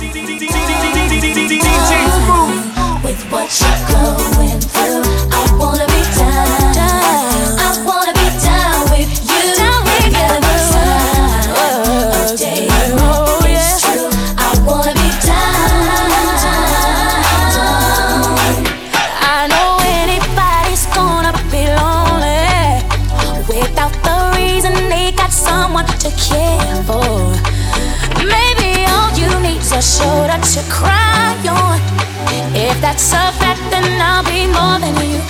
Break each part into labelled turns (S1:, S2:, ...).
S1: With
S2: what you're going through, I wanna
S3: shoulder to cry on. If that's a fact, then I'll be more than you.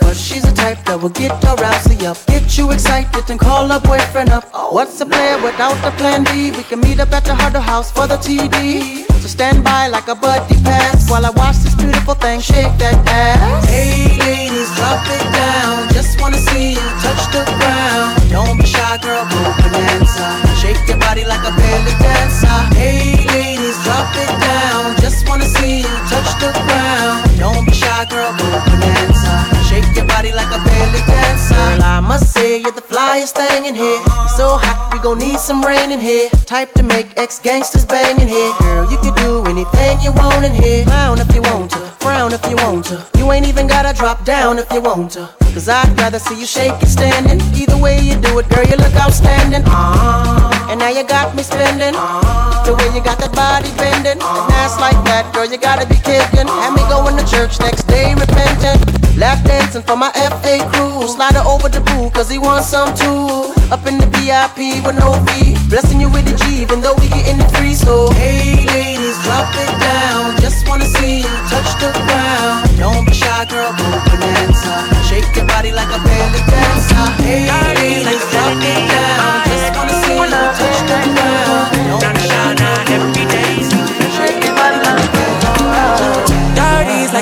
S1: but she's a type that will get her rousey up. Get you excited and call her boyfriend up. Oh, what's a player without the plan B? We can meet up at the Huddle House for the TD. So stand by like a buddy pass while I watch this beautiful thing shake that ass. Hey ladies, drop it down. Just wanna see you touch the ground. Don't be shy, girl, go bonanza. Shake your body like a belly dancer. Hey ladies, drop it down. Just wanna see you touch the ground. Don't be shy, girl, go bonanza. Shake your body like a belly dancer. Girl, I must say you're the flyest thing in here. so hot, we gon' need some rain in here. Type to make ex gangsters bang in here. Girl, you can do anything you want in here. Clown if you want to, frown if you want to. You ain't even gotta drop down if you want to. Cause I'd rather see you shake it standing. Either way you do it, girl, you look outstanding. Uh, and now you got me spending. Uh, the way you got that body bending. And ass like that, girl, you gotta be kidding. Have me going to church next day repentant. Lap dancing for my FA crew. Slide over the boo, cause he wants some too. Up in the VIP with no fee. Blessing you with the G, even though we getting it free. So, hey ladies, drop it down. Just wanna see you touch the ground. Don't be shy, girl, go bonanza. Shake your body like a belly dancer. Hey ladies, drop it down.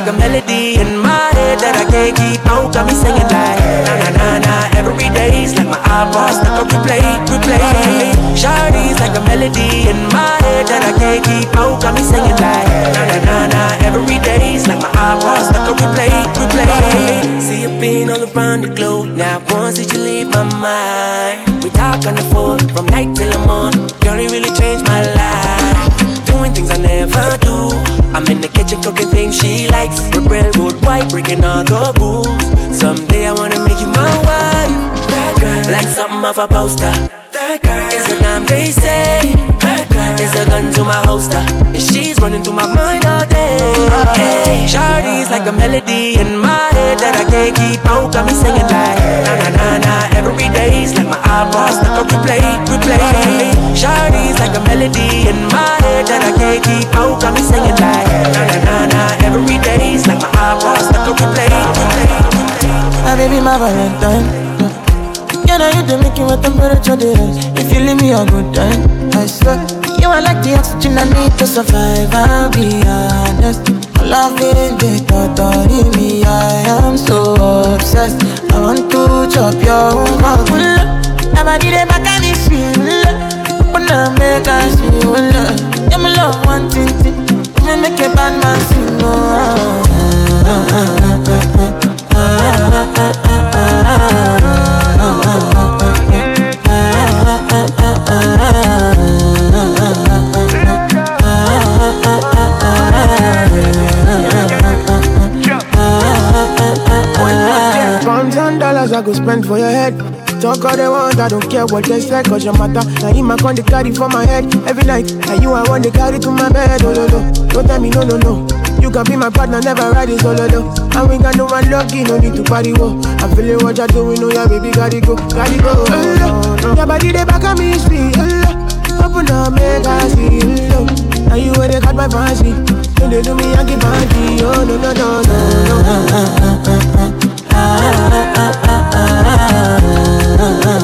S1: A
S4: melody in my head that I can't keep out. Got me singing like na na na na every day's like my iPod stuck on replay, replay. Shawty's like a melody in my head that I can't keep out. Got me singing like na na na na every day's like my iPod stuck on replay, replay. See you been all around the globe. Now once did you leave my mind? We talk on the phone from night till the morning. Girl, you really changed my life. Things I never do. I'm in the kitchen cooking things she likes. We're railroad white, breaking all the rules. Someday I wanna make you my wife. That girl, like something off a poster. That girl is a name they say. Is a gun to my holster. And she's running through my mind all day. Hey, Shawty's like a melody in my head that I can't keep out. Got me singing like na na na na every day's like my iPod stuck on replay, replay. Shawty's like a melody in my head that I can't keep out. Got me singing like na na na na every day's like my iPod stuck on replay, replay.
S5: My baby, my Valentine. You know you make it with temperature days. If you leave me a good time, I swear. You are like the oxygen I need to survive. I'll be honest. Loving the thought of me, I am so obsessed. I want to chop your. Never did it back at this feel. When I make love. Yeah, my love one thing. Me make a bad man sing. Oh.
S6: Go spend for your head. Talk all they want, I don't care what they say, cause your matter. Now him I con the carry for my head every night. And you I want to carry to my bed, oh no no. Don't tell me no no no. You can be my partner, never ride it oh, solo though. And we got no one lucky, no need to party wo. I'm feeling what you're doing, oh yeah, baby, gotta go, gotta go. Oh, no. Your body they back on me, speed, oh, Open up, make I see, oh, Now you where they cut my fancy. When they do me, I give party, oh no no no no no.
S5: Y'all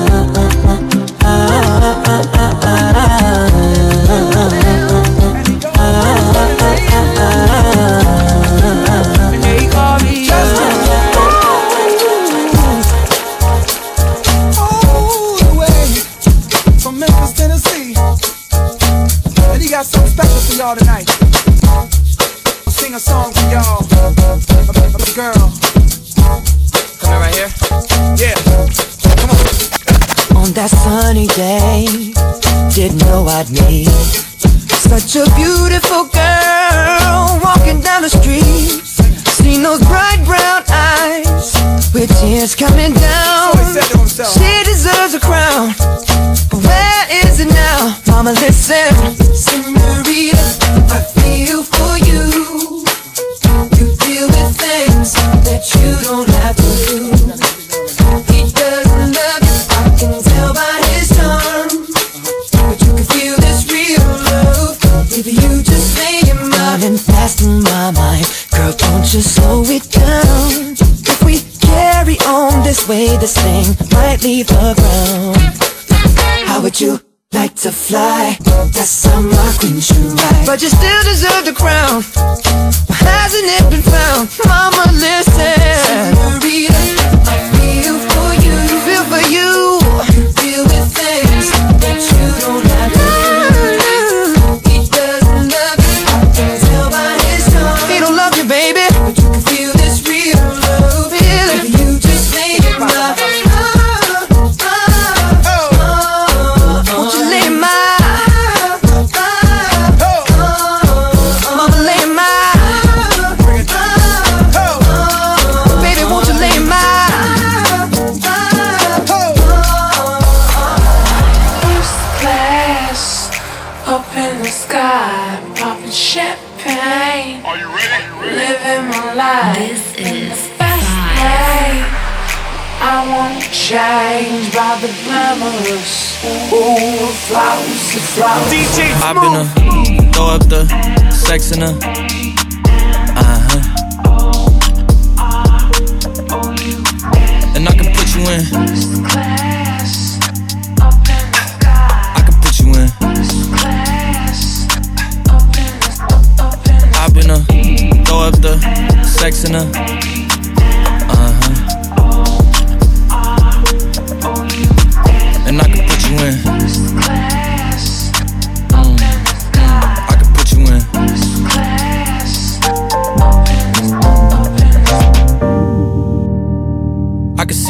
S7: know I'd such a beautiful girl walking down the street. Seen those bright brown eyes with tears coming
S8: And I can put you in. I can put you in. I've been a throw up the sex in a.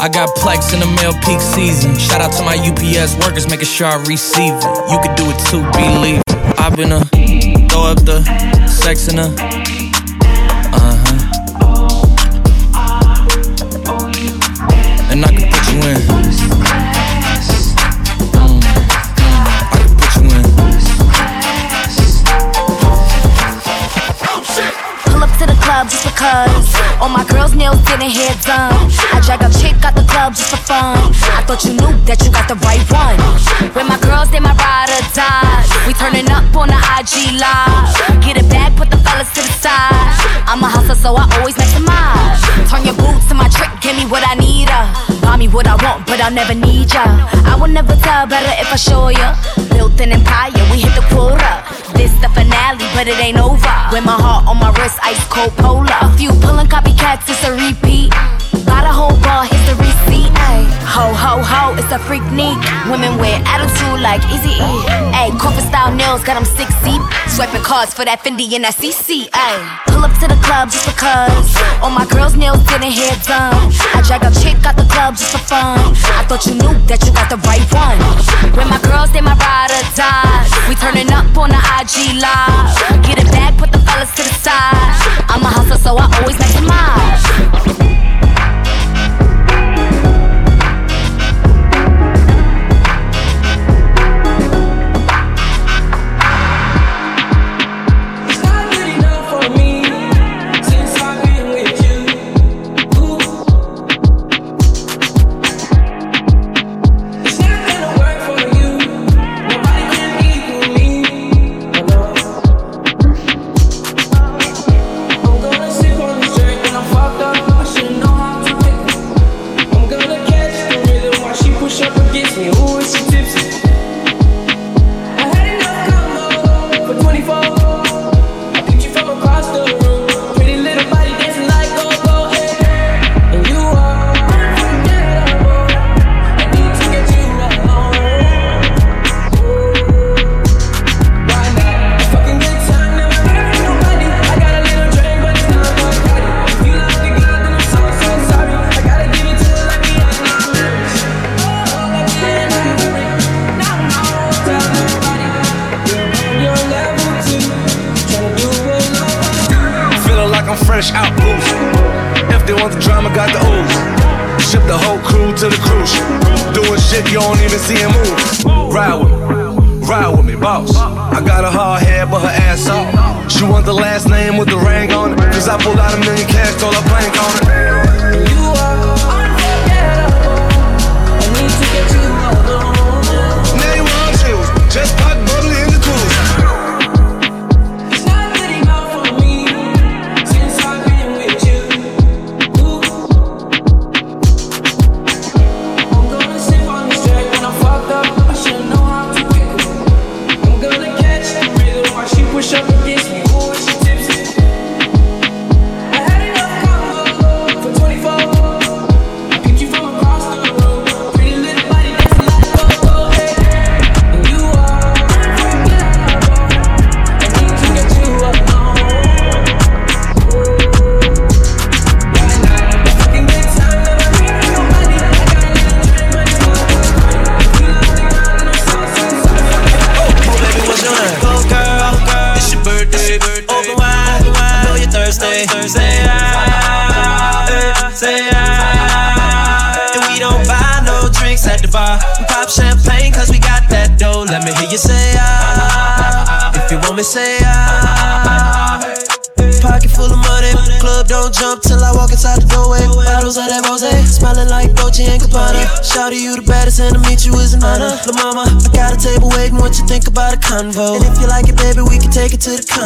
S8: I got plex in the mail peak season. Shout out to my UPS workers, making sure I receive it. You could do it too, believe. I've been a throw up the sex in a. Uh huh. And I can put you in. Mm. I can put you in.
S9: Pull up to the club just because all my girls' nails getting hair done. I drag a chick out the club just for fun. I thought you knew that you got the right one. When my girls, they my ride or die. We turning up on the IG live. Get it back, put the fellas to the side. I'm a hustler, so I always maximize. Turn your boots to my trick, give me what I need. Uh. Buy me what I want, but I'll never need ya. I will never tell better if I show ya. Built an empire, we hit the quota. This the finale, but it ain't over. With my heart on my wrist, ice cold polar. A few pulling copycats, it's a repeat. Got a whole bar. Ay.
S10: Ho, ho, ho, it's a freak neat. Women with attitude like Easy E. Ayy, corporate style nails got them six deep. Swiping cards for that Fendi and that CC. Ayy, pull up to the club just because. All my girls' nails getting hair done. I drag a chick out the club just for fun. I thought you knew that you got the right one. When my girls, they my ride or die. We turning up on the IG live. Get it back, put the fellas to the side. I'm a hustler, so I always maximize.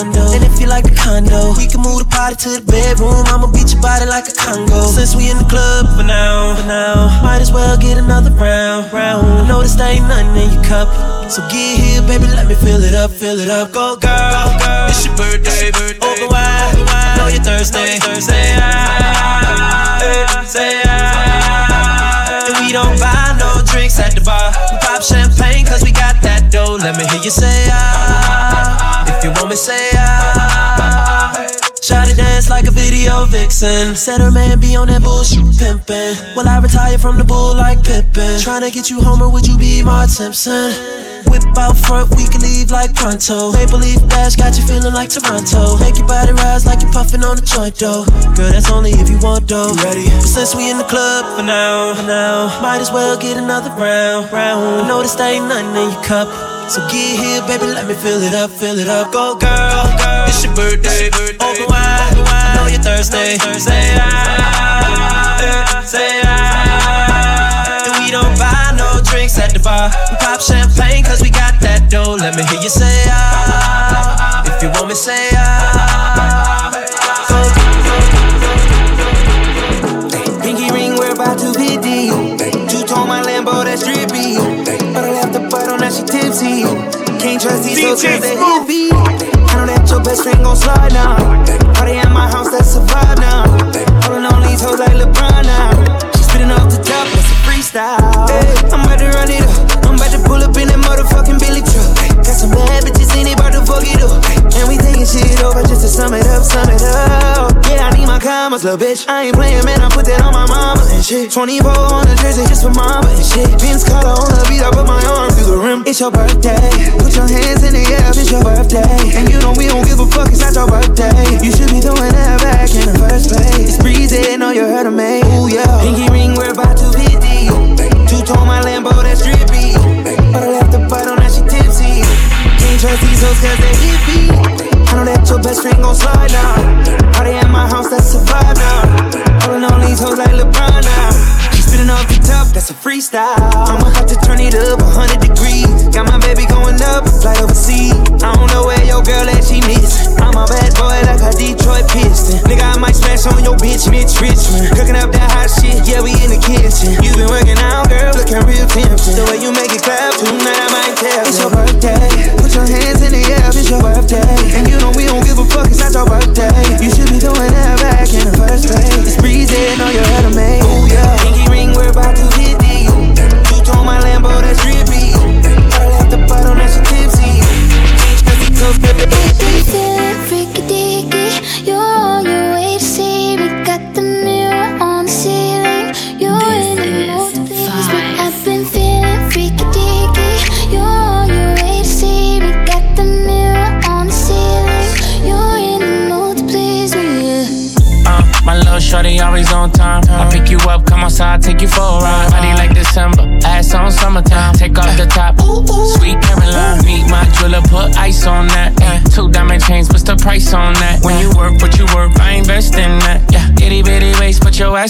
S11: Condo. And if you like the condo, we can move the party to the bedroom. I'ma beat your body like a Congo. Since we in the club for now, for now, might as well get another round, round. I know this ain't nothing in your cup. So get here, baby, let me fill it up, fill it up. Go girl, go girl. It's your birthday, birthday. Wide, I know you're thirsty, Thursday. Say ah, and we don't buy no drinks at the bar. We pop champagne cause we got that dough. Let me hear you say ah. You want me, say ah. Shawty dance like a video vixen. Said her man be on that bullshit pimpin'. Will I retire from the bull like Pippen? Tryna get you home or would you be my Simpson? Whip out front, we can leave like pronto. Maple leaf dash got you feeling like Toronto. Make your body rise like you're puffing on a joint though. Girl, that's only if you want though. Ready? But since we in the club for now, for now, might as well get another round, round. I know this ain't nothing in your cup. So get here, baby, let me fill it up, fill it up. Go girl, Go, girl. it's your birthday. Open wide, I know you're thirsty. Say ah, say ah. And we don't buy no drinks at the bar. We pop champagne cause we got that dough. Let me hear you say ah. If you want me, say ah.
S12: Pinky ring, we're about to be deep. Two tone my Lambo, that's drippy. But I left the bottle, now she tipsy. Can't trust these hoes cause they heavy. I know that your best friend gon' slide now. Party at my house, that's a vibe now. Holding on these hoes like LeBron now. She spitting off the top, that's a freestyle. freestyle. Hey, I'm about to run it up. Up in that motherfucking Billy truck. Got some bad bitches in it, about to fuck it up. And we taking shit over just to sum it up, sum it up. Yeah, I need my commas, little bitch. I ain't playing, man. I put that on my mama and shit. 24 on the jersey just for mama and shit. Vince Carter on the beat, I put my arm through the rim. It's your birthday. Put your hands in the air, it's your birthday. And you know we don't give a fuck, it's not your birthday. You should be doing that back in the first place. It's breezy, know you heard of me. Ooh, yeah. Pinky ring, we're about to hit Two tone my Lambo, that's drippy. But I left the butt on that she tipsy. Can't trust these hoes cause they hippie. I know that your best friend gon' slide now. Party at my house, that's a vibe now. Holding on these hoes like LeBron now. Spinning off the top, that's a freestyle. I'ma have to turn it up 100 degrees. Got my baby going up, fly overseas. I don't know where your girl at, she miss. I'm a bad boy like a Detroit Piston. Nigga, I might smash on your bitch, Mitch Richmond. Cooking up that hot shit, yeah, we in the kitchen. You been working out, girl, looking real tempting. The way you make it clap, tonight I might tell. It's your birthday,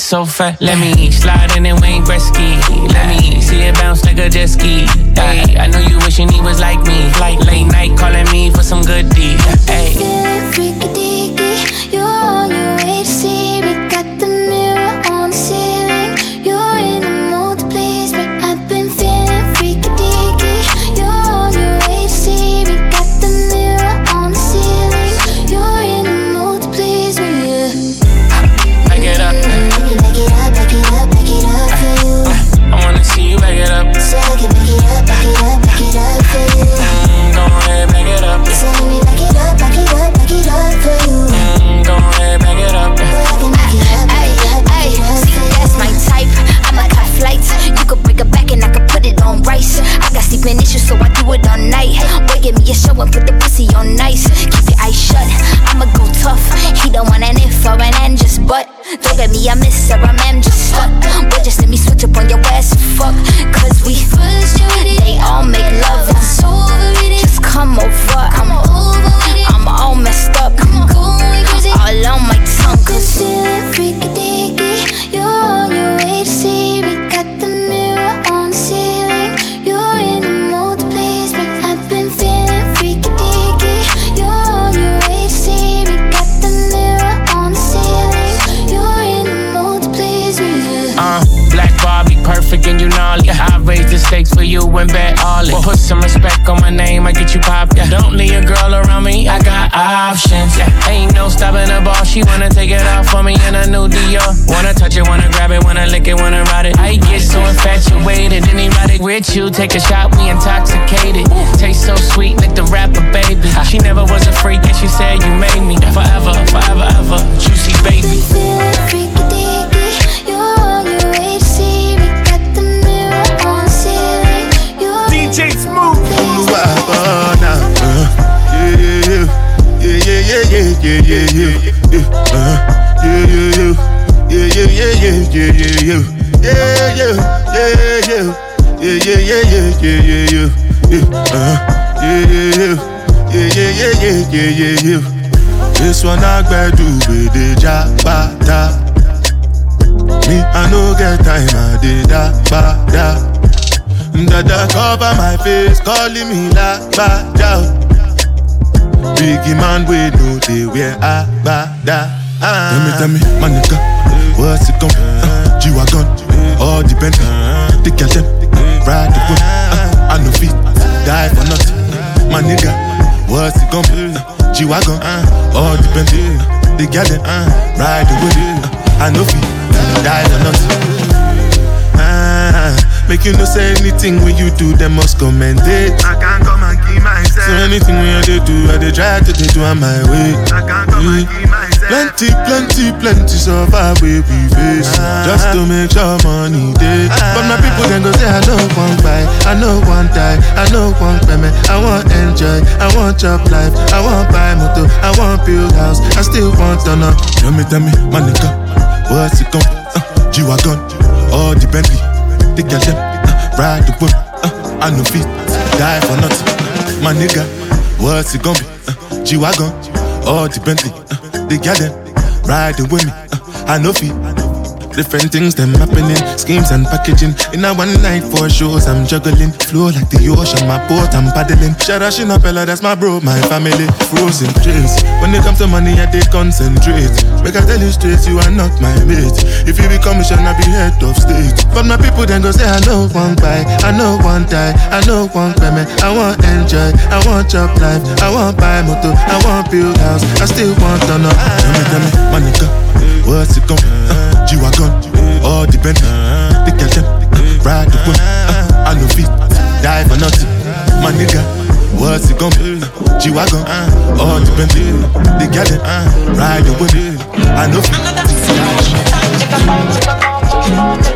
S13: so fat. Let me slide in and Wayne Gretzky. Let me see it bounce like a jet ski. Hey, I know you wishing he was like me. Like late night calling me for some good deed. Hey.
S10: Want an and just but. Don't get me a miss or a man just stuck. Boy, just let me switch up on your ass fuck. Cause we
S13: stakes for you and bet all it. Put some respect on my name, I get you poppin'. Don't leave a girl around me, I got options. Yeah. Ain't no stopping the ball, she wanna take it off for me in a new Dior. Wanna touch it, wanna grab it, wanna lick it, wanna ride it. I get so infatuated, anybody with you, take a shot, we intoxicated. Taste so sweet, like the rapper, baby. She never was a freak, and she said you made me forever, forever, ever. Juicy baby.
S14: Yeah, yeah, yeah, yeah, yeah, yeah, yeah, yeah, uh, yeah, yeah, yeah, yeah, yeah, yeah, yeah, yeah, yeah, yeah, yeah, yeah, yeah, yeah, yeah, yeah, yeah, yeah, uh, yeah, yeah, yeah, yeah, yeah, yeah, yeah, yeah, yeah. This one I gotta do with the jabata. Me, I no get time, I did that, ba da. Dada cover my face, calling me la ba da. Biggie man, we know they wear a ba da. Tell me, tell me, my nigga, ah. what's it gon' uh, ah. ah, G-Wagon, all the Bentley, girl them, ride the whip. Uh, I know feet, die for nothing. My nigga, what's it be? Uh, G-Wagon, all the Bentley, the girl them, ride the whip. Uh, I know feet, die for nothing. Ah, Make you know say anything when you do, them must commend it. I can't come and keep myself. So anything when they do, I they try to they do on my way. I can't come and keep myself. Plenty, plenty, plenty survive we we face. Just to make sure money day. But my people then go say I know one buy, I know one die, I know one payment. I want enjoy, I want job life, I want buy motor, I want build house, I still want to know. Tell me, tell me, my nigga, what's it gon' uh, G-Wagon, all the Bentley, the girl uh, ride the whip, uh, I know feet, die for nothing. My nigga, what's it gonna be? Uh, G-Wagon, all the Bentley, uh, the girl them, riding with me, uh, I know feet. Different things them happening, schemes and packaging. In a one night for shows, I'm juggling. Flow like the ocean, my boat, I'm paddling. Shara Shinapella, that's my bro, my family. Frozen trace. When it comes to money, I they concentrate. Make I tell you straight, you are not my mate. If you become a I be head of state. But my people then go say, I know one buy, I know one die, I know one payment. I want enjoy, I want job life, I want buy motor, I want build house, I still want to know. Tell me, tell me, my nigga, what's it gon' uh, G-Wagon, all the Bentley, the girl them, ride the whip, uh, I know feet, die for nothing, my nigga. What's it gon' be? Uh, G-Wagon, all the Bentley, the girl them, ride the whip, I know
S2: I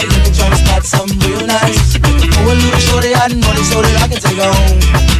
S2: tonight. Let me
S10: try to spot
S15: some real
S10: nice. Know a little shorty, I
S11: know this so that I
S16: can take her home.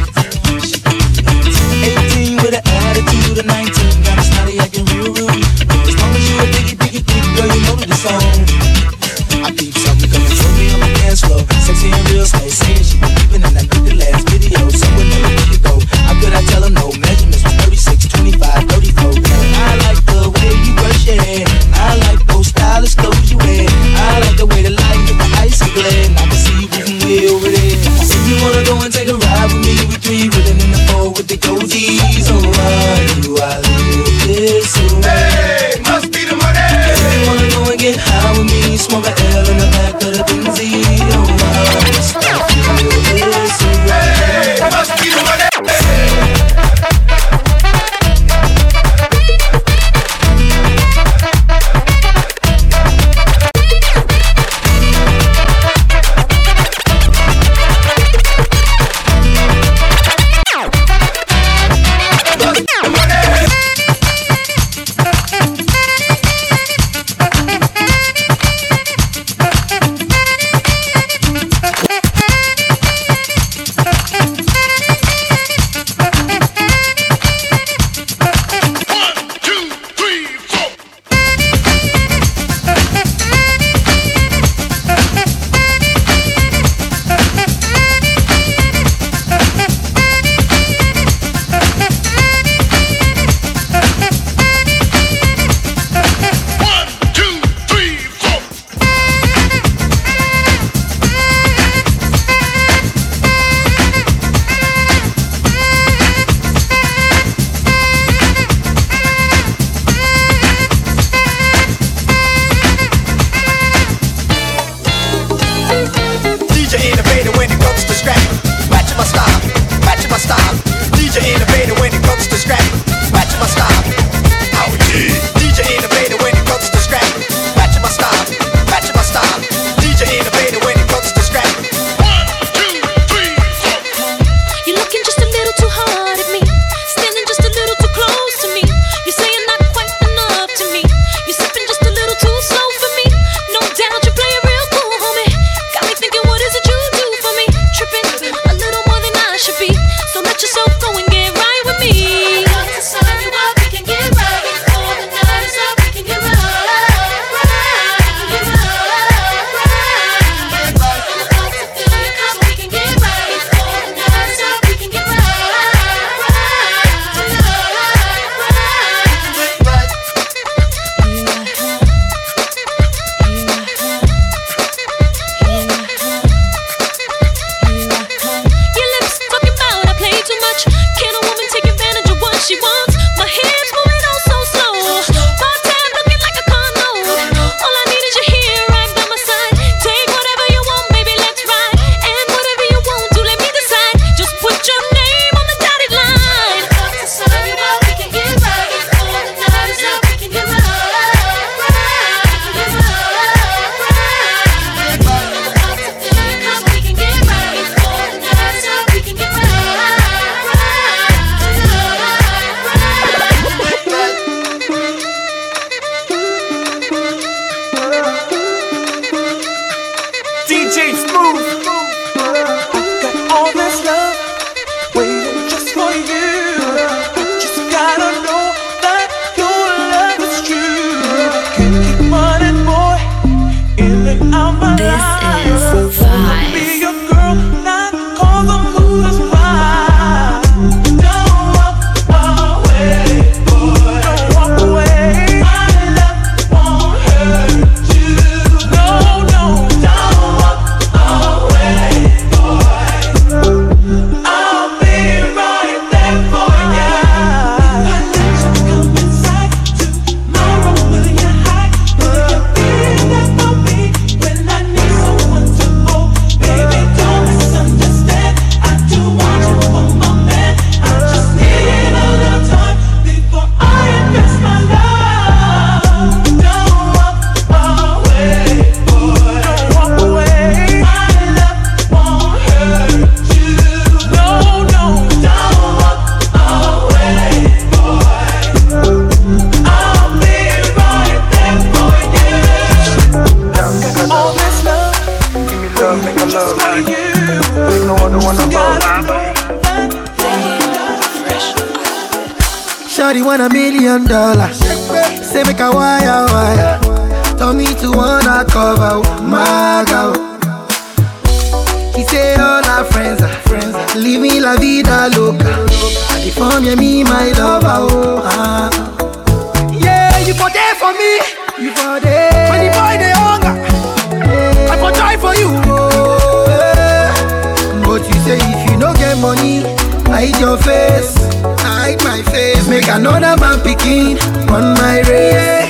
S16: Hide your face. Hide my face. Make another man picking on my race.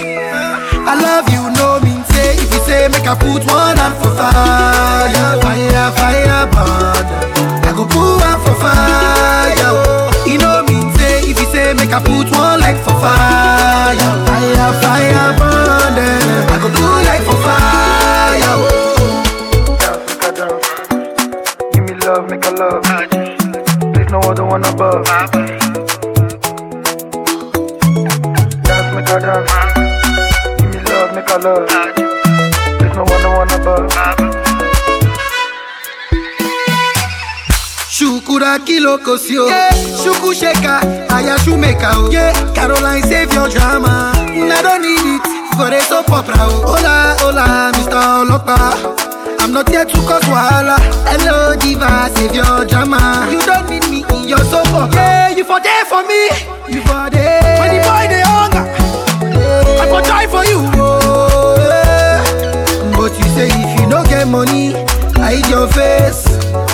S16: I love you, no mean say. If you say make I put one hand for fire, fire, fire, burn. I go put one for fire. You know mean say. If you say make I put one leg for fire, fire, fire, burn. I go put leg for fire.
S17: Above. Dance, make a dance. Give me love, make a love. There's no other one above.
S16: Shukura kilo kosio yeah. Shuku sheka, aya shumeka oh yeah. Caroline save your drama I don't need it for a soap opera oh Hola, hola, Mr. I'm not here to cause wahala. Hello diva, save your drama. You don't need me in your opera Yeah, you for there for me. You for there. When the boy they hunger I for try for you. Oh, yeah. But you say if you no get money Hide your face.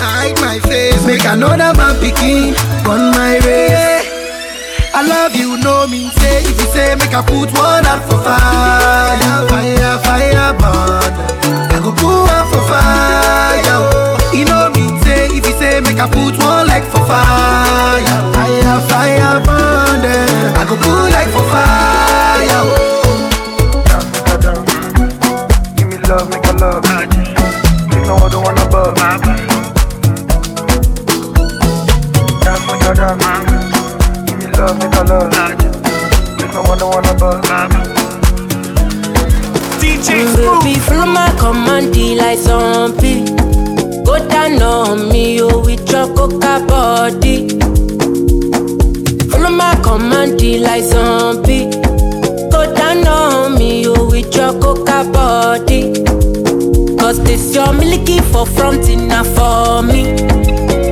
S16: Hide my face. Make another man picking on my race I love you, no mean say If you say make I put one out for fire Fire, fire, burn. I go put one for fire oh. You know mean say If you say make I put one leg for fire Fire, fire, burn eh. I go put leg for fire oh.
S17: There's no other one above.
S18: DJ Baby, follow my command like zombie. Go down on me, oh, with your coca body. Follow my command like zombie. Go down on me, oh, with your coca body. Cause this your milky for front enough for me.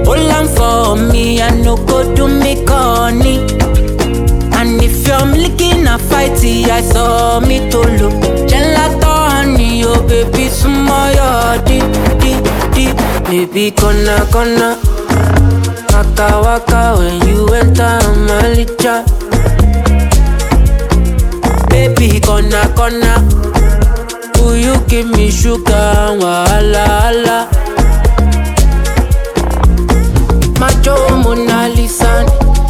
S18: Hold on for me, I no go do me corny. If you're looking a fighty, I saw me to look. Gelato honey, oh baby, sumoyo di di di. Baby, gonna gonna. Waka waka when you enter my licha. Baby, gonna gonna. Will you give me sugar? Wala wala. Macho Mona Lisa,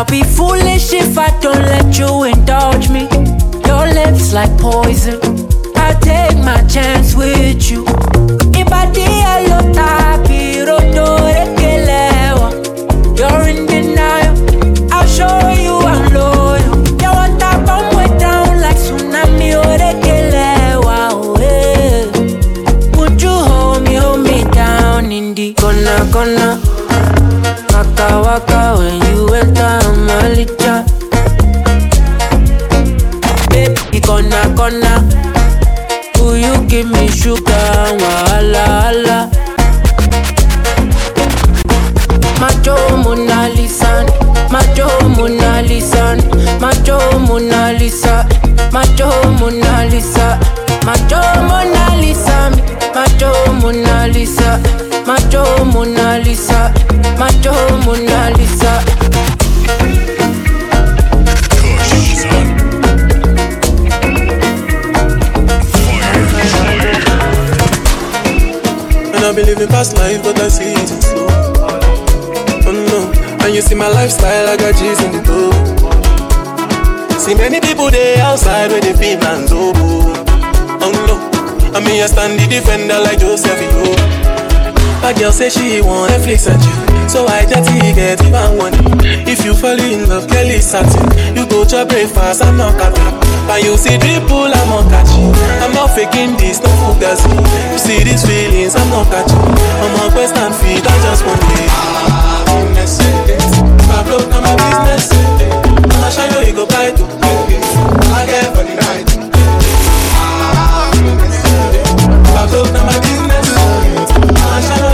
S18: I'll be foolish if I don't let you indulge me. Your lips like poison. I'll take my chance with you. Ibadi alota piro kelewa. corner, corner. Will you give me sugar and wahala, hala? Macho Mona Lisa, Macho Mona Lisa, Macho Mona Lisa, Macho Mona Lisa, Macho Mona Lisa, Macho Mona Lisa, Macho Mona Lisa, Macho Mona Lisa.
S19: I be living past life, but I see it in slow. Oh no, and you see my lifestyle, I got G's in the dough. See many people there outside where they be man's Oh no, I mean I stand the defender like Joseph Yo. My girl say she want Netflix and chill. So I just get even one. If you fall in love, girl is satin. You go to breakfast, I'm not catching. But you see people, I'm not catching. I'm not faking this, no fugazi. You see these feelings, I'm not catching. I'm on quest and feed, I just want it. Happiness, Pablo, come my business. I'ma you, go buy to. I get not the night. Pablo, come my business. I'ma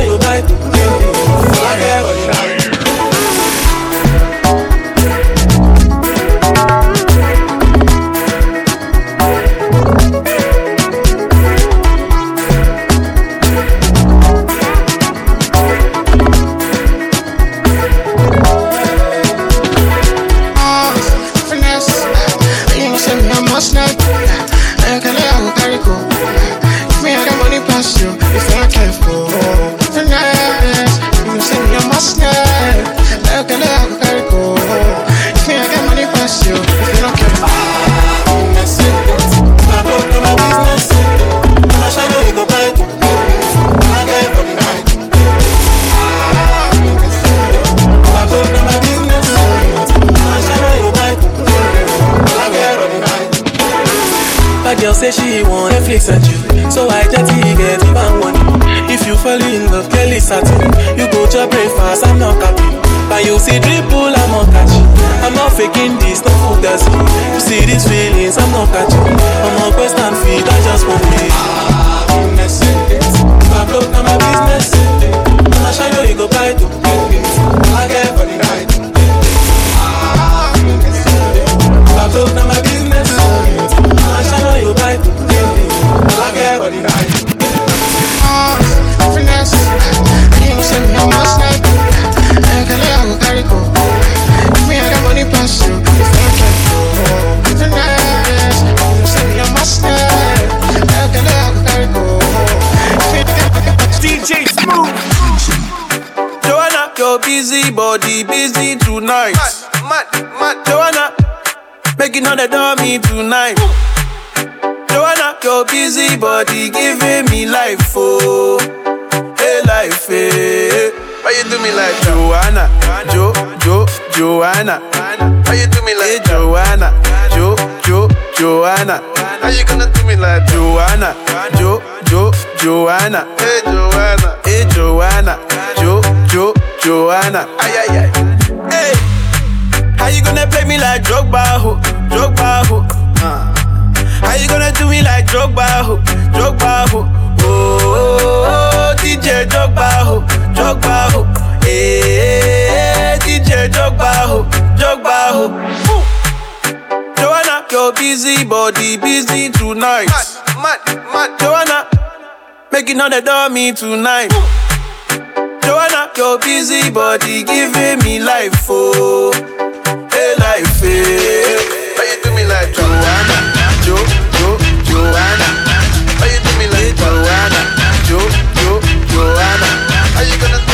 S20: know they done me
S21: tonight. Joanna, your busy body giving me life, oh, hey life, eh. hey. Why you do me like Joanna, Jo, Jo, Joanna? Why you do me like Joanna, Jo, Jo, Joanna? Are you gonna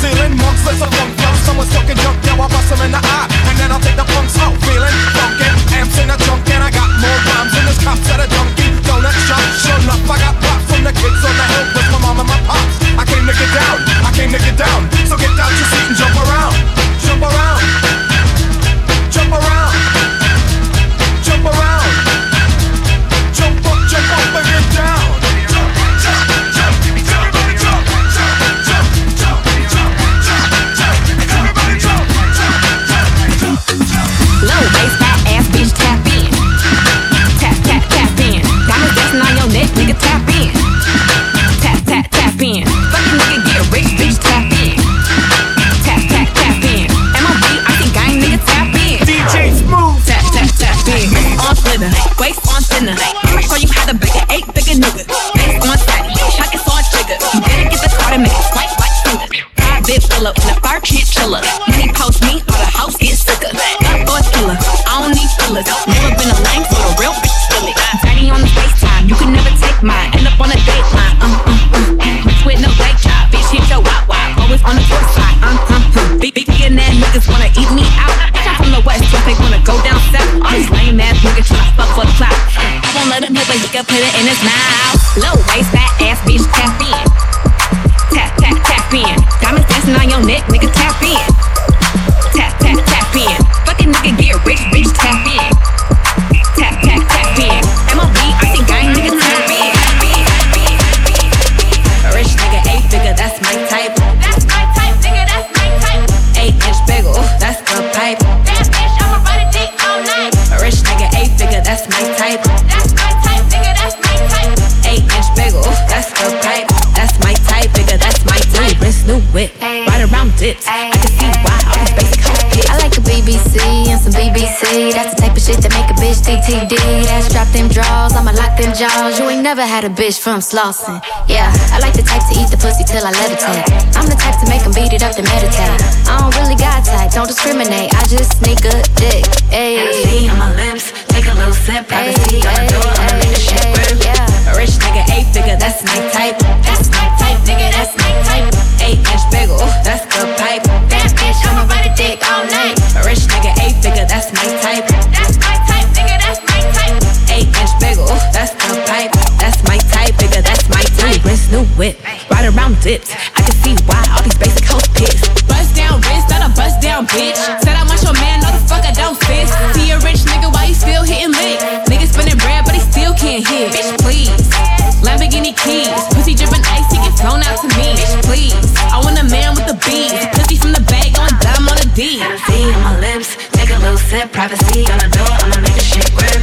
S21: ceiling. Monks, let's a funk. Someone's talking junk, yeah, I bust them in the eye, and then I'll take the punks out. Feeling funkin', amps in the trunk, and I got more rhymes in this cops at a donkey donut shop. Sure enough, I got props from the kids
S5: on the hill with my mom and my pops. I came to get down, I came to get down. So get out your seat and jump gon' love the paper, you
S22: can put it in his mouth. Low waist, fat ass bitch, tap in. Tap, tap, tap in. That's the type
S10: of shit that make a bitch DTD. That's drop them draws, I'ma lock them jaws. You ain't never had a bitch from Slauson. Yeah, I like the type to eat the pussy till I levitate. I'm the type to make them beat it up to meditate. I don't really got type, don't discriminate. I just sneak a dick. Ayy.
S22: on my lips, take a little sip. Privacy on the door, I'ma make the shit grip. A rich nigga, eight figure, that's my type. That's my type, nigga, that's my type. Eight inch bagel, that's the pipe. That bitch, I'ma ride a dick all night. A rich nigga, eight figure, that's my type. That's my type, nigga, that's my type. Eight inch bagel, that's the pipe. That's my type, nigga, that's my type. New wrist, new whip, right around dips. I can see why all these basic hoes pissed. Bust down wrist, not a bust down bitch. Said I want your man, no the fuck I don't fist. See a rich nigga, why you still hitting lick? Nigga spinning bread, but he still can't hit. Bitch, please. Lamborghini keys, pussy dripping ice, he get flown out to me. Bitch, please. I want a man with the beats, dumb on the D. See on my lips, take a little sip, privacy on the door, I'ma make the shit grip.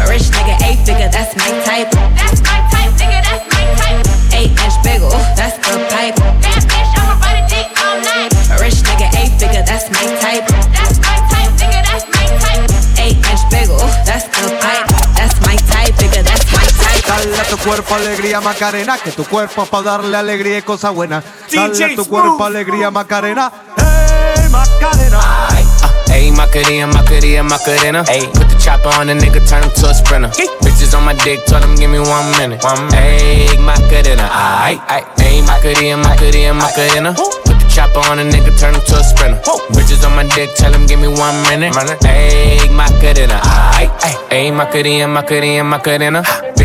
S22: A rich nigga, eight figure, that's my type. That's my type, nigga, that's my type. Eight inch bagel, that's the pipe. That bitch, I'ma ride a dick all night. A rich nigga, eight figure, that's my type. That's my type, nigga, that's my type. Eight inch bagel, that's the pipe. That's my type, nigga, that's my type.
S23: Dale a tu cuerpo alegría Macarena, que tu cuerpo pa' darle alegría y cosa buena. Dale a tu cuerpo alegría Macarena. Hey Macarena.
S13: Uh, ayy, Macarena, Macarena, Macarena. Ayy, put the chopper on the nigga, turn him to a sprinter. Bitches on my dick, told him give me one minute. One minute. Ayy, Macarena, aight, aight. Ayy, Macarena, Macarena, Macarena. Put the chopper on a nigga, turn him to a sprinter. Bitches on my dick, tell him give me one minute. Ayy, Macarena, aight, aight. Ayy, Macarena, Macarena, Macarena.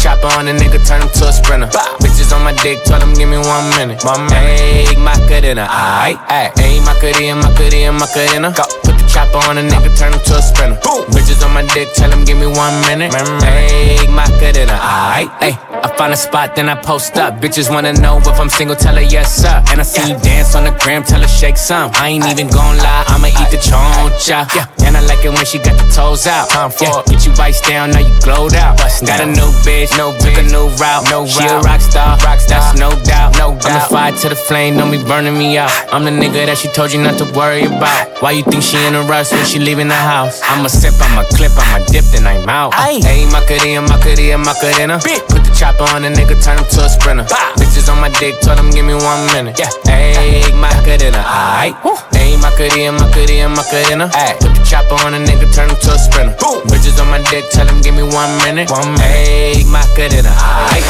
S13: chopper on a nigga, turn him to a sprinter. Bitches on my dick, told him give me one minute. One minute. Ayy, Macarena, aight, aight. Ayy, Macarena, Macarena, Macarena. Put the chopper on a nigga, turn him to a sprinter. Bitches on my dick, tell him give me one minute. Ayy, Macarena, aight, ayy. I find a spot, then I post up. Bitches wanna know if I'm single, tell her yes, sir. And I see you dance on the gram, tell her shake some. I ain't even gon' lie, I'ma eat the choncha. Yeah, I like it when she got the toes out. Time for yeah, get you vice down, now you glowed out. Got a new bitch, no took a new route. No she a rock star, rock star, that's no doubt. No doubt. I'm the fire to the flame, don't be burning me out. I'm the nigga that she told you not to worry about. Why you think she in a rush when she leaving the house? I'ma sip, I'ma clip, I'ma dip, then I'm out. Ayy, Macarena, Macarena, Macarena. Put the chopper on a nigga, turn him to a sprinter. Bitches on my dick, told him give me one minute. Yeah, ayy, Macarena, aight. Ayy, Macarena, Macarena, Macarena. Ayy, put the chopper on a nigga, turn him to a sprinter. Bitches on my dick, tell him give me one minute. One. Ayy, Macarena, aight.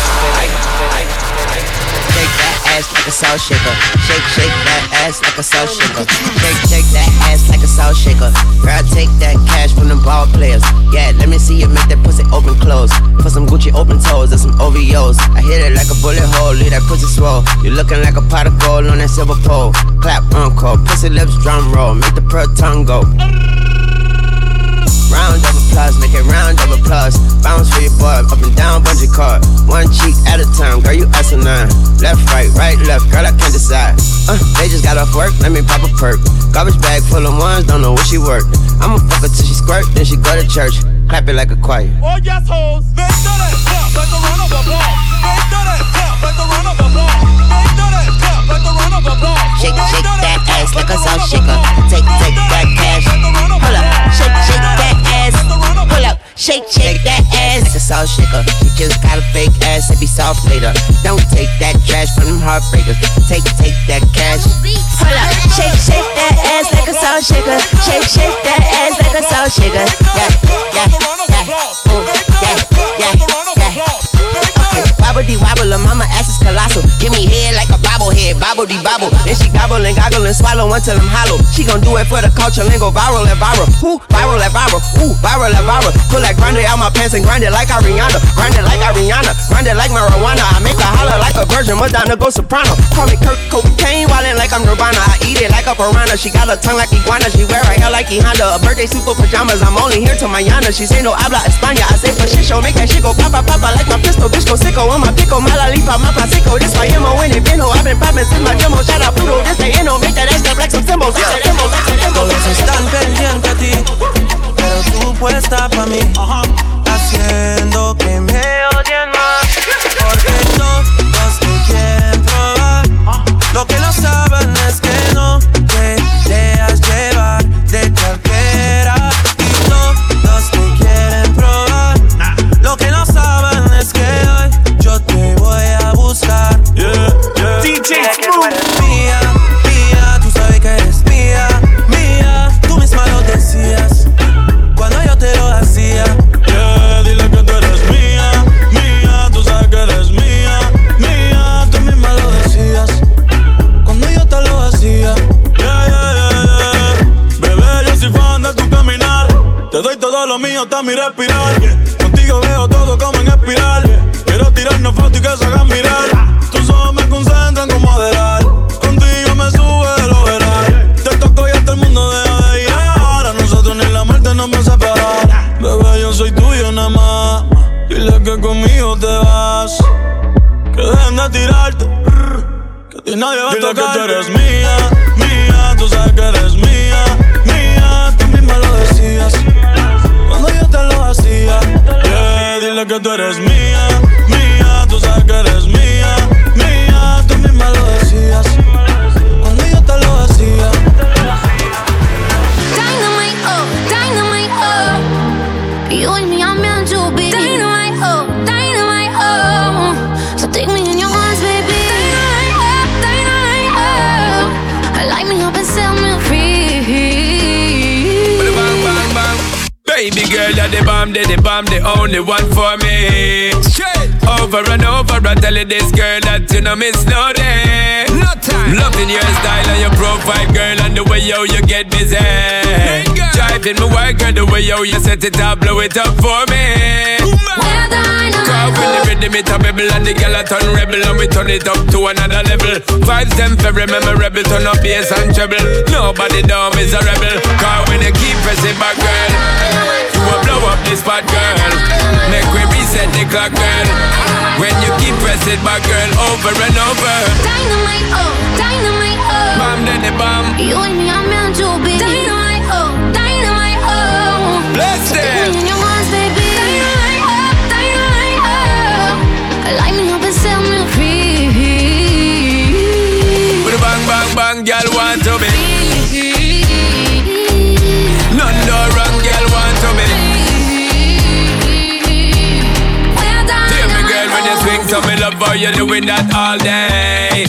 S24: Shake that ass like a salt shaker. Shake, shake that ass like a salt shaker. Shake, shake that ass like a salt shaker. Girl, take that cash from the ball players. Yeah, let me see you make that pussy open close. Put some Gucci open toes and some OVOs. I hit it like a bullet hole, leave that pussy swole. You looking like a pot of gold on that silver pole. Clap, encore, pussy lips drum roll, make the pearl tongue go. Round of applause, make it round of applause. Bounce for your boy, up and down, bungee cord. One cheek at a time, girl, you asinine. Left, right, right, left, girl, I can't decide. Uh, they just got off work, let me pop a perk. Garbage bag full of ones, don't know where she worked. I'ma fuck her till she squirt, then she go to church. Clap it like a choir.
S25: Oh, yes, hoes. Make that clap like the run of applause. Make that clap like the run of applause. Make that clap like the run of applause.
S24: Shake, shake that ass like a salt shaker. Take, take that cash. Hold up, shake, shake shake, shake that ass like a salt shaker. You just got a fake ass, it be off later. Don't take that trash from them heartbreakers. Take, take that cash.
S26: Hold up, shake, shake that ass like a salt shaker. Shake, shake that ass like a salt shaker.
S24: Yeah, yeah, yeah. Ooh, yeah, yeah, yeah. Wobble wobble, mama ass is colossal. Give me head like a bobblehead, bobble de bobble. Then she gobble and goggle and swallow until I'm hollow. She gon' do it for the culture, then go viral and viral. Ooh, viral and viral. Ooh, viral and viral. Pull that grinder out my pants and grind it like Ariana. Grind it like Ariana. Grind it like marijuana. I make her holler like a virgin. Madonna go soprano. Call me Kurt Cocaine, wildin' like I'm Nirvana. I eat it like a piranha. She got a tongue like iguana. She wear her hair like E Honda. A birthday suit for pajamas. I'm only here till mañana. She say no habla España. I say for shit show. Make that shit go papa papa like my pistol. Bitch go sicko on my pickle. Mala lipa, my. This my emo when it been. I've been poppin' since my demo. Shout out Pluto. This the inno. Make that extra black some symbols. Yeah. Symbols, symbols,
S27: Todos están pendientes a ti, pero tú puesta pa' mí, haciendo que me odien más. Porque todos te quieren probar, lo que no saben es que
S3: Driving me work, girl, the way yo you set it up, blow it up for me. Cause when the rhythm it a bubble and the girl a turn rebel and we turn it up to another level. Vibes them very memorable, turn up bass and treble. Nobody dumb is a rebel. Cause when you keep pressing back, girl, you will blow up this spot, girl. Make we reset the clock, girl. When you keep pressing back, girl, over and over.
S2: Dynamite, oh, dynamite, oh.
S3: Bam, then the bam.
S2: You and me are meant to be. Dynamite, dynamite.
S3: Bless them.
S2: me in your arms, baby. Dynamite, dynamite. Light me up and set me free.
S3: With a bang, bang, bang, girl want to be. None no wrong, girl want to be. Hear me, girl, when you swing to me, love how you doing that all day.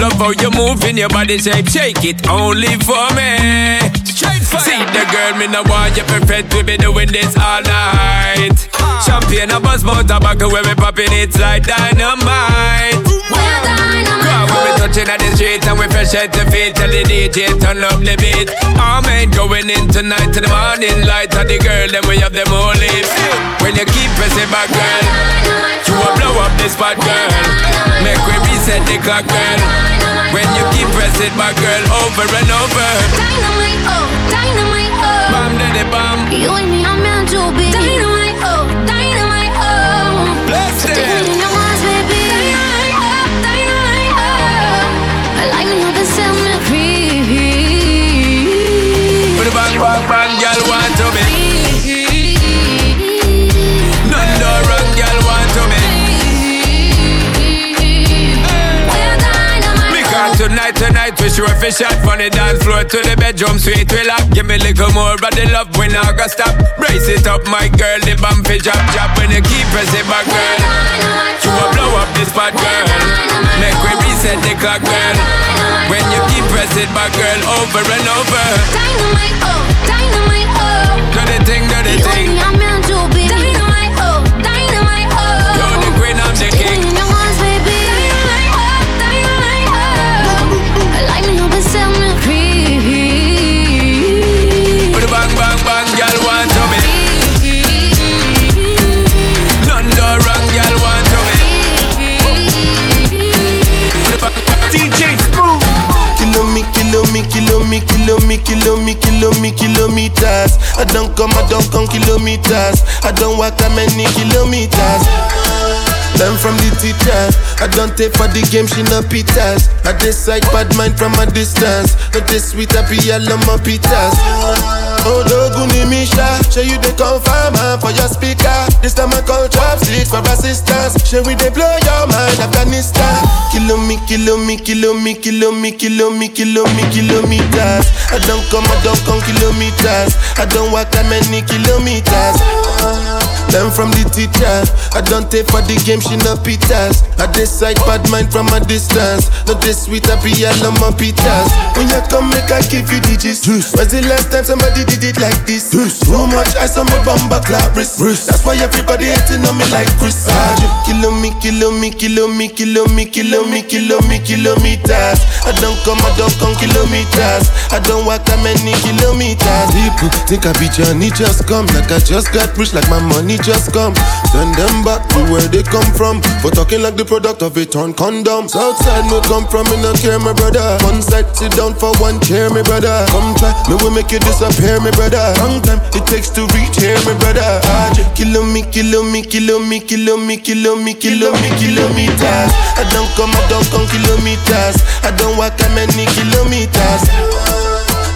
S3: Love how you move in your body shape, shake it only for me. See the girl, me no want you perfect, we be doing this all night. Champagne, a buzz, more tobacco, when we popping it's like dynamite. Cause when we touching at the street and we fresh at the feet Tell the DJ turn up the beat. All men going in tonight to the morning light Of the girl then we have them all lips When you keep pressing back girl You will blow up this spot girl. Make we reset the clock girl When you keep pressing back girl over and over
S2: Dynamite, oh, dynamite, oh.
S3: Bam, daddy, bam
S2: You and me are meant to be. Dynamite, oh, dynamite, oh.
S3: Bless
S2: So take in your arms, baby. Dynamite, oh, dynamite. Oh. Light me up set me free.
S3: With a bang, bang, bang, girl want to be tonight, tonight we sure fish shot From the dance floor to the bedroom sweet we lock Give me a little more but the love we not gonna stop Brace it up my girl, the bump fi drop drop When you keep pressing back girl You will blow up this spot, girl. Make we reset the clock, girl. When you keep pressing back, girl, over and over.
S2: Dynamite, oh, dynamite, oh.
S3: Do the thing, do The thing. Me,
S14: kilo me, kilo me, kilo me, kilometers. I don't come, I don't come kilometers. I don't walk that many kilometers. Learn from the teacher. I don't take for the game, she no pitas. I decide bad mind from a distance. Not this sweet, I be all my pitas. Oh, Doguni Misha, show you the confirm for your speaker. This time I call chopsticks for assistance. Show we they blow your mind, Afghanistan. Kilo me, kilo me, kilo me, kilo me, kilo me, kilo me, kilometers. I don't come, I don't come kilometers. I don't walk that many kilometers. Learn from the teacher. I don't take for the game, she no pitas. I decide bad mind from a distance. Not this sweet, I be all on my pitas. When you come, make I give you the gist. When's the last time somebody did it like this? Too much ice on my bumper clap wrist. That's why everybody hating on me like Chris. Ah. Kilo me, kilo me, kilo me, kilo me, kilo me, kilo me, kilometers. I don't come, I don't come kilometers. I don't walk that many kilometers. People think I be Johnny, just come. Like I just got rich, like my money just come. Send them back to where they come from. For talking like the product of a torn condom. Southside, no come from, me no care, my brother. One side, sit down for one chair, my brother. Come try, me will make you disappear, my brother. Long time it takes to reach here, my brother. Ah, Kilo me, kilo me, kilo me, kilo me, kilo me, kilo me, kilometers. I don't come, I don't come kilometers. I don't walk that many kilometers.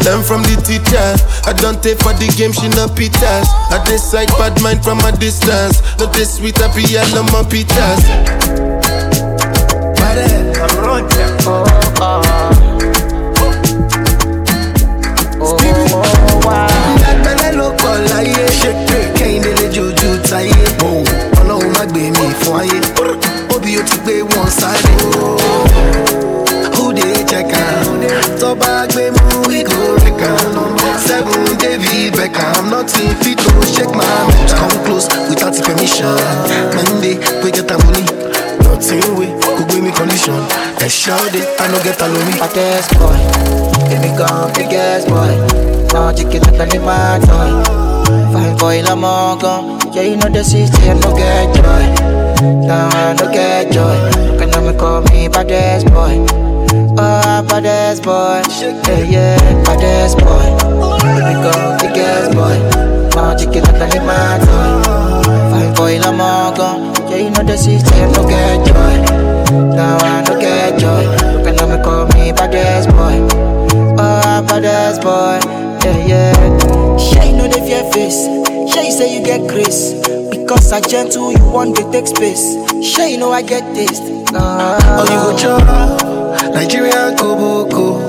S14: Learn from the teacher. I don't take for the game, she no pitas. I decide bad mind from a distance. Not this sweet, I be all on my pitas.
S16: Bẹ́lẹ̀ ló kọ̀ láyé. Kẹ́hìndé lè jojú táyé. Ọlọ́run má gbé mi fún ayé. Obì ó ti gbé wọn sáré. Nothing fit to shake my mental. Come close without the permission. Monday, we get am money. Nothing we go gbé mi condition. Ẹ ṣáde, I no get alone.
S1: Hottest boy, baby gone biggest boy. Now chicken like an my toy. Fine boy, I'm all gone. Yeah, you know the city, I no get joy. Now I no get joy. Can I call me baddest boy? Oh, baddest boy. Yeah, yeah, baddest boy. Baby gone biggest boy. Now chicken like an my toy. Fine boy, I'm all gone. Yeah, you know the I no get joy. Now I no get joy. Can I call me baddest boy? Oh, baddest boy. Yeah, yeah. Sure, you know the fear face. Sure, you say you get grace. Because I gentle, you want to take space. Sure, you know I get taste.
S16: Oh, you go chop Nigerian koboko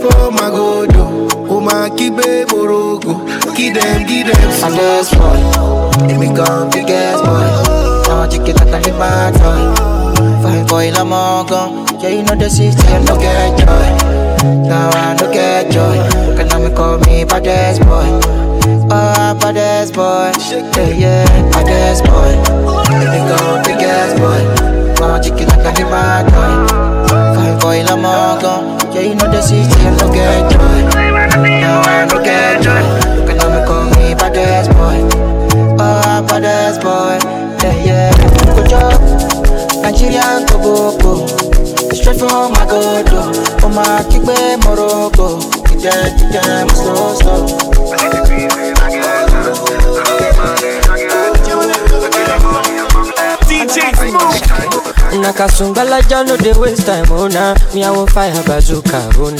S16: for my godo Oh, my kibe morogo Give them, give them
S1: Baddest boy. Let me go biggest boy. Now chicken like a my toy. Fine boy, I'm all gone. Yeah, you know the I no get joy. Now I no get joy. Can I call me baddest boy? Oh, baddest boy. Yeah, yeah, baddest boy. Let me go biggest boy. Now chicken like a my toy. Fine boy, I'm all gone. Yeah, you know the city, I no get joy. Now I no get joy. Can I call me baddest boy? Oh, baddest boy. Yeah, yeah. Good job. Nigerian Koboko. Straight from my god. Oh, my kickbe Morocco. Get them, get them slow, slow.
S18: Smooth.
S1: Nakasumbala ja no dey waste time, oh nah. Me I want fire bazooka, oh.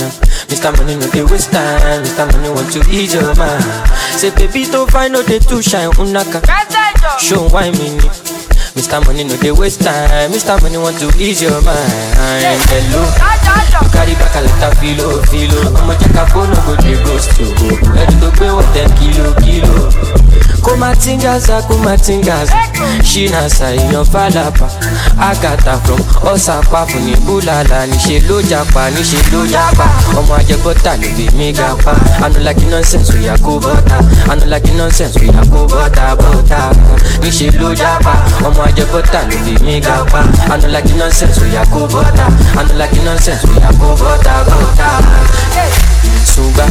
S1: Mr. Money no dey waste time, Mr. Money want to ease your mind. Say baby to find no dey too shine, oh unaka. Show why me ni. Mr. Money no dey waste time, Mr. Money want to ease your mind. Hello, carry back a of filo, filo. I'ma check a phone, no go dey ghost you. Ready to pay what ten kilo, kilo.
S18: Kumatingaza kumatingaza ṣínàṣà èèyàn fàlàpà àgàtà from ọ̀sàpá fún ní búlàlà níṣẹ́ ló japa níṣẹ́ ló japa ọmọ ajẹbọ́tà ló fi mí ga pa anulaki nonsense oya kó bọ́tà anulaki nonsense oya kó bọ́tà bọ́tà níṣẹ́ ló japa ọmọ ajẹbọ́tà ló fi mí ga pa anulaki nonsense oya kó bọ́tà anulaki nonsense oya kó bọ́tà bọ́tà sunga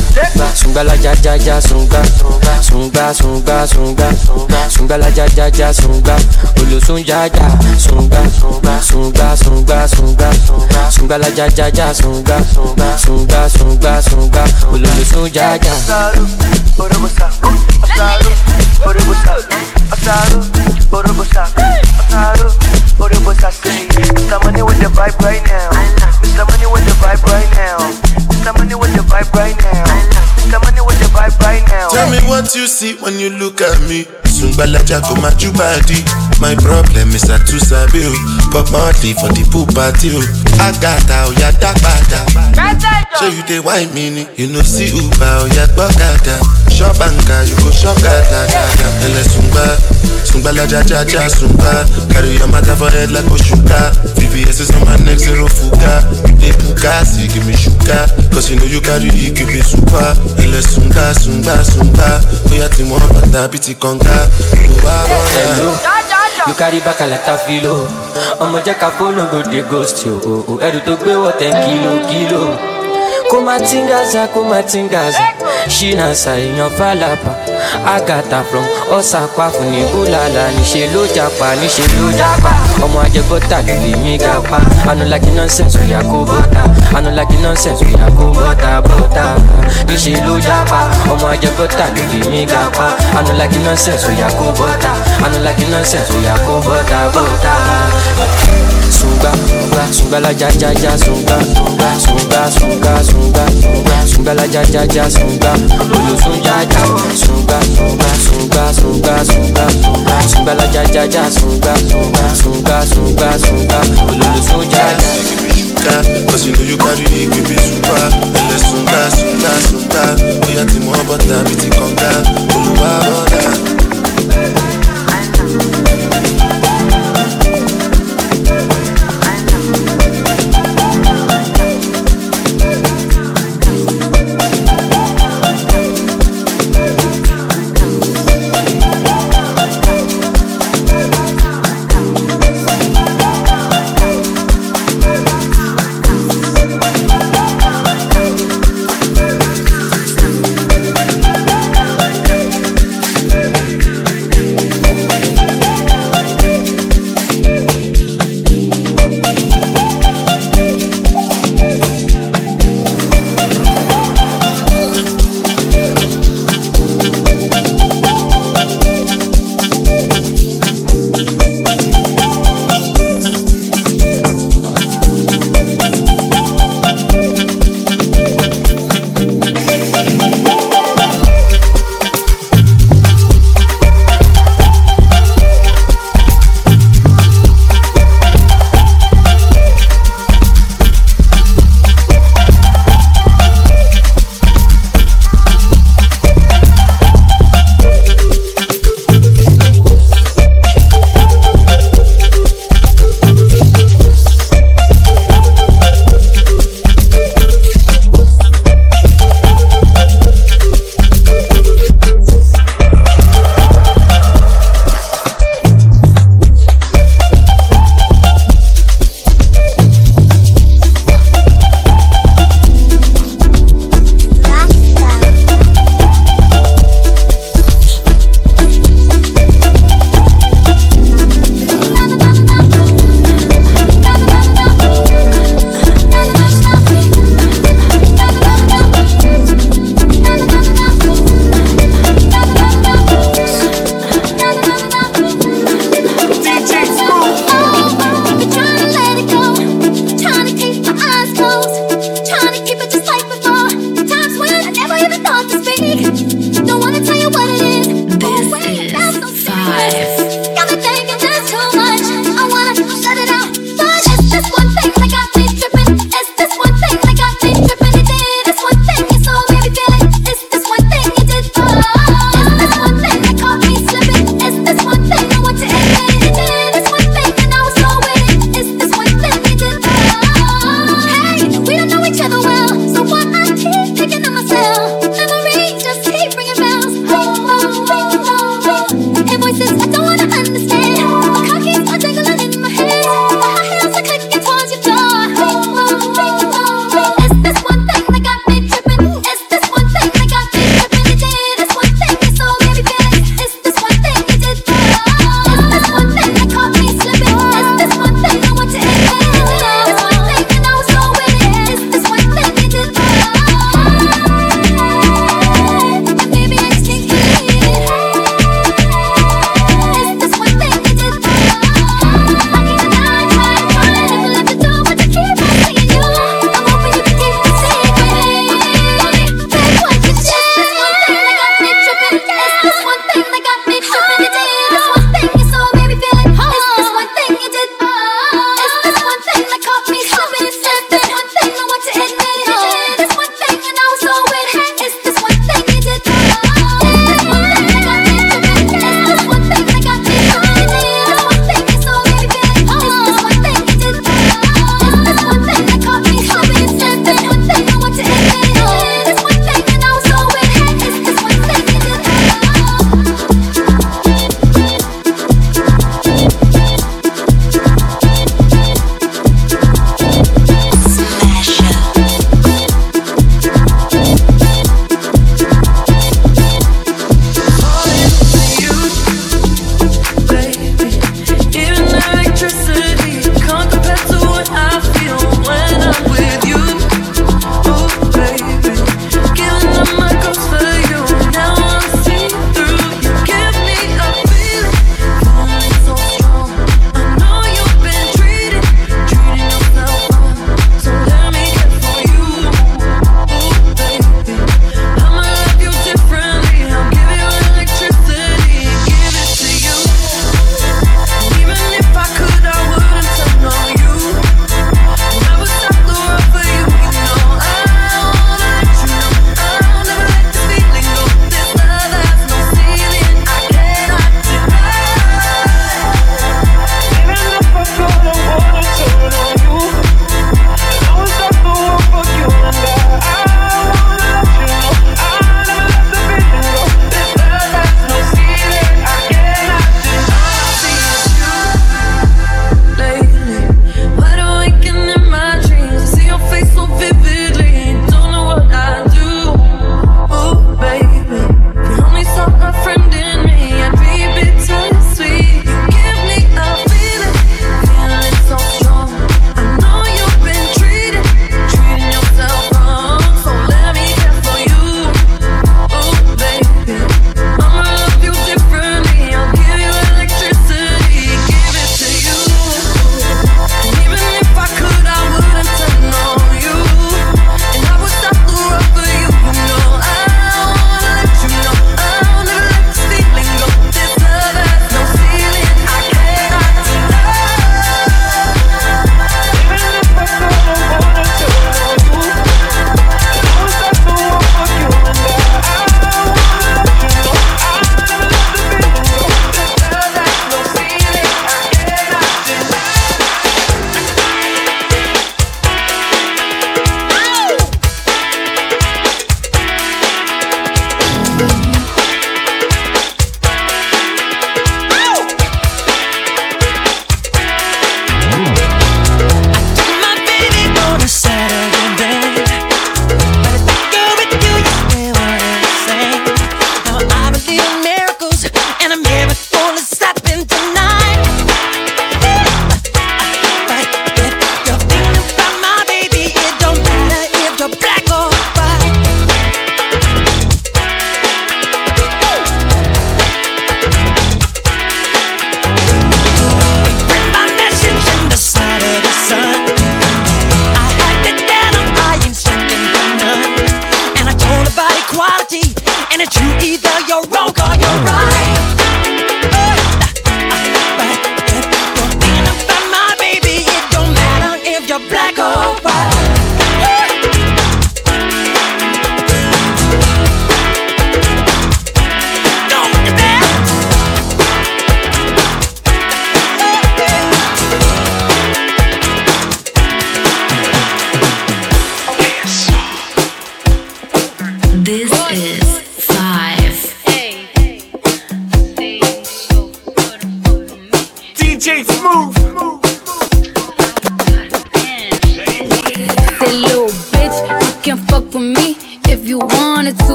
S18: sunga la ja ja ja sunga sunga sunga sunga sunga la ja ja ja sunga olosun ja ja sunga sunga sunga sunga sunga la ja ja ja sunga sunga sunga sunga olosun ja ja.
S28: Mr. Money with the vibe right now. Mr. Money with the vibe right now. The vibe right now.
S14: Tell me what you see when you look at me. Sungbalaja go my body. My problem is I too sabi o. Pop Marley for the pool party o. Agata oya dagbada. Show you the wine mini. You know see Uber oya gbọ́kada. Shop anka you go shop gada gada. Ẹlẹ sungba. Sungbalaja ja ja sungba. Carry your matter for head like Oshuka. VVS is on my neck zero fuga. You dey puka see give me sugar. Cause you know you carry it give me super. Ẹlẹ sunga sunga sunga. Oya ti mọ bàtà bí ti kànga.
S18: Carry back a lot of filo. ọmọ jẹ́ ká fóònù ghost oh, oh, oh. yo. o, ẹrù tó gbé wọ̀ kilo kilo. Kó má tingaza kó má tingaza fàlàpà àgàtà from ọ̀sàpá fún ní búlàlà níṣẹ́ ló japa níṣẹ́ ló japa ọmọ ajẹbọ́tà ló lè mí ga pa anulaki nonsense oya kó bọ́tà anulaki nonsense oya kó bọ́tà bọ́tà níṣẹ́ ló japa ọmọ ajẹbọ́tà ló lè mí ga anulaki nonsense oya kó bọ́tà anulaki nonsense oya kó bọ́tà sunga sunga sunga la ja ja ja sunga sunga sunga sunga sunga la ja ja ja sunga olosun ja ja sunga sunga sunga sunga sunga sunga la ja ja ja sunga sunga sunga sunga olosun ja ja.
S14: Cause you know you carry it, me super Ẹlẹ sunga, sunga, sunga Oya ti mọ bọ́tà bí ti kànga Olúwa bọ́dà.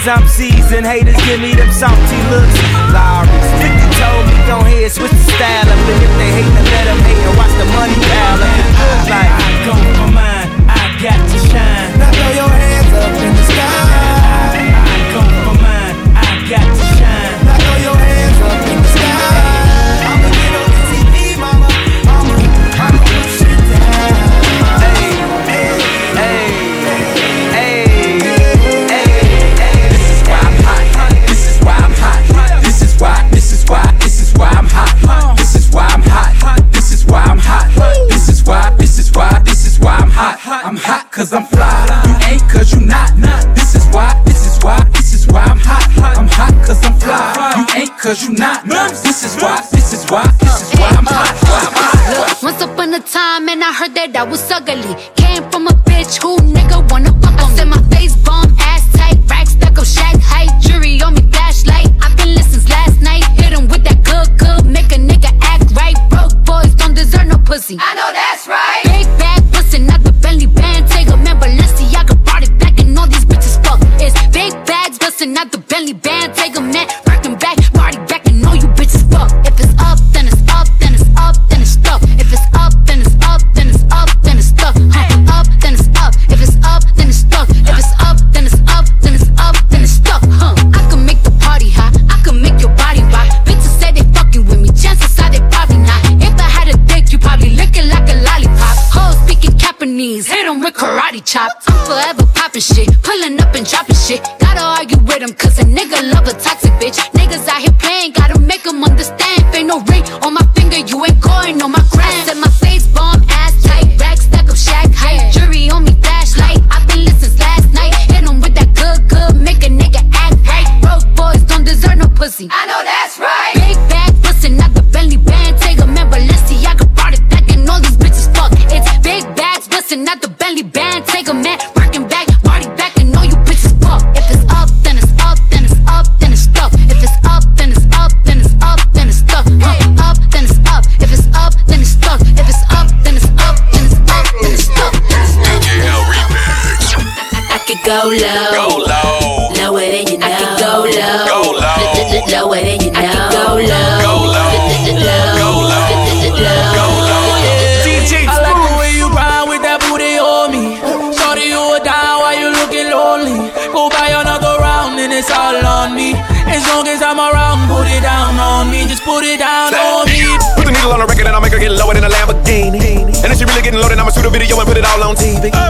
S12: Cause I'm seasoned. Haters give me them salty looks.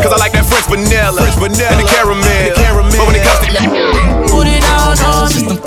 S29: Cause I
S10: like that
S30: French vanilla, French vanilla. and the caramel.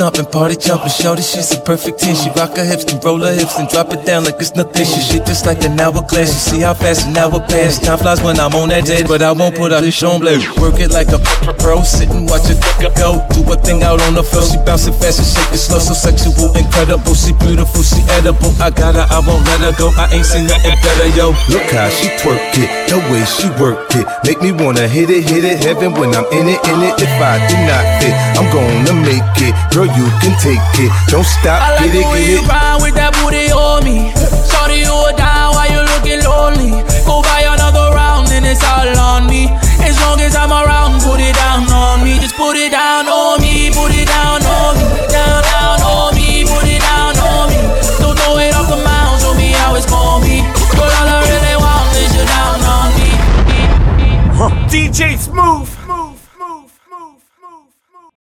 S8: thumping, party jumping. this she's a perfect 10. She rock her hips, and roll her hips, and drop it down like it's nothing. She shit just like an hourglass. You see how fast an hour pass. Time flies when I'm on that dead, but I won't put out this show blade. Work it like a pro, sit and watch it go. Do a thing out on the floor. She bouncing fast and shake it slow. So sexual, incredible. She beautiful, she edible. I got her, I won't let her go. I ain't seen nothing better, yo.
S31: Look how she twerk it, the way she work it. Make me wanna hit it, hit it, heaven when I'm in it, in it. If I do not fit, I'm gonna make it. Girl, you can take it. Don't stop,
S10: I like
S31: get it, get it.
S10: grind with that booty on me. Shorty, you down why you looking lonely. Go buy another round and it's all on me. As long as I'm around, put it down on me. Just put it down on me, put it down on me, down down on me, put it down on me. Don't throw it off the mound, show me how it's gon' be. Girl, all I really want is you down on me. Huh.
S32: DJ Smooth.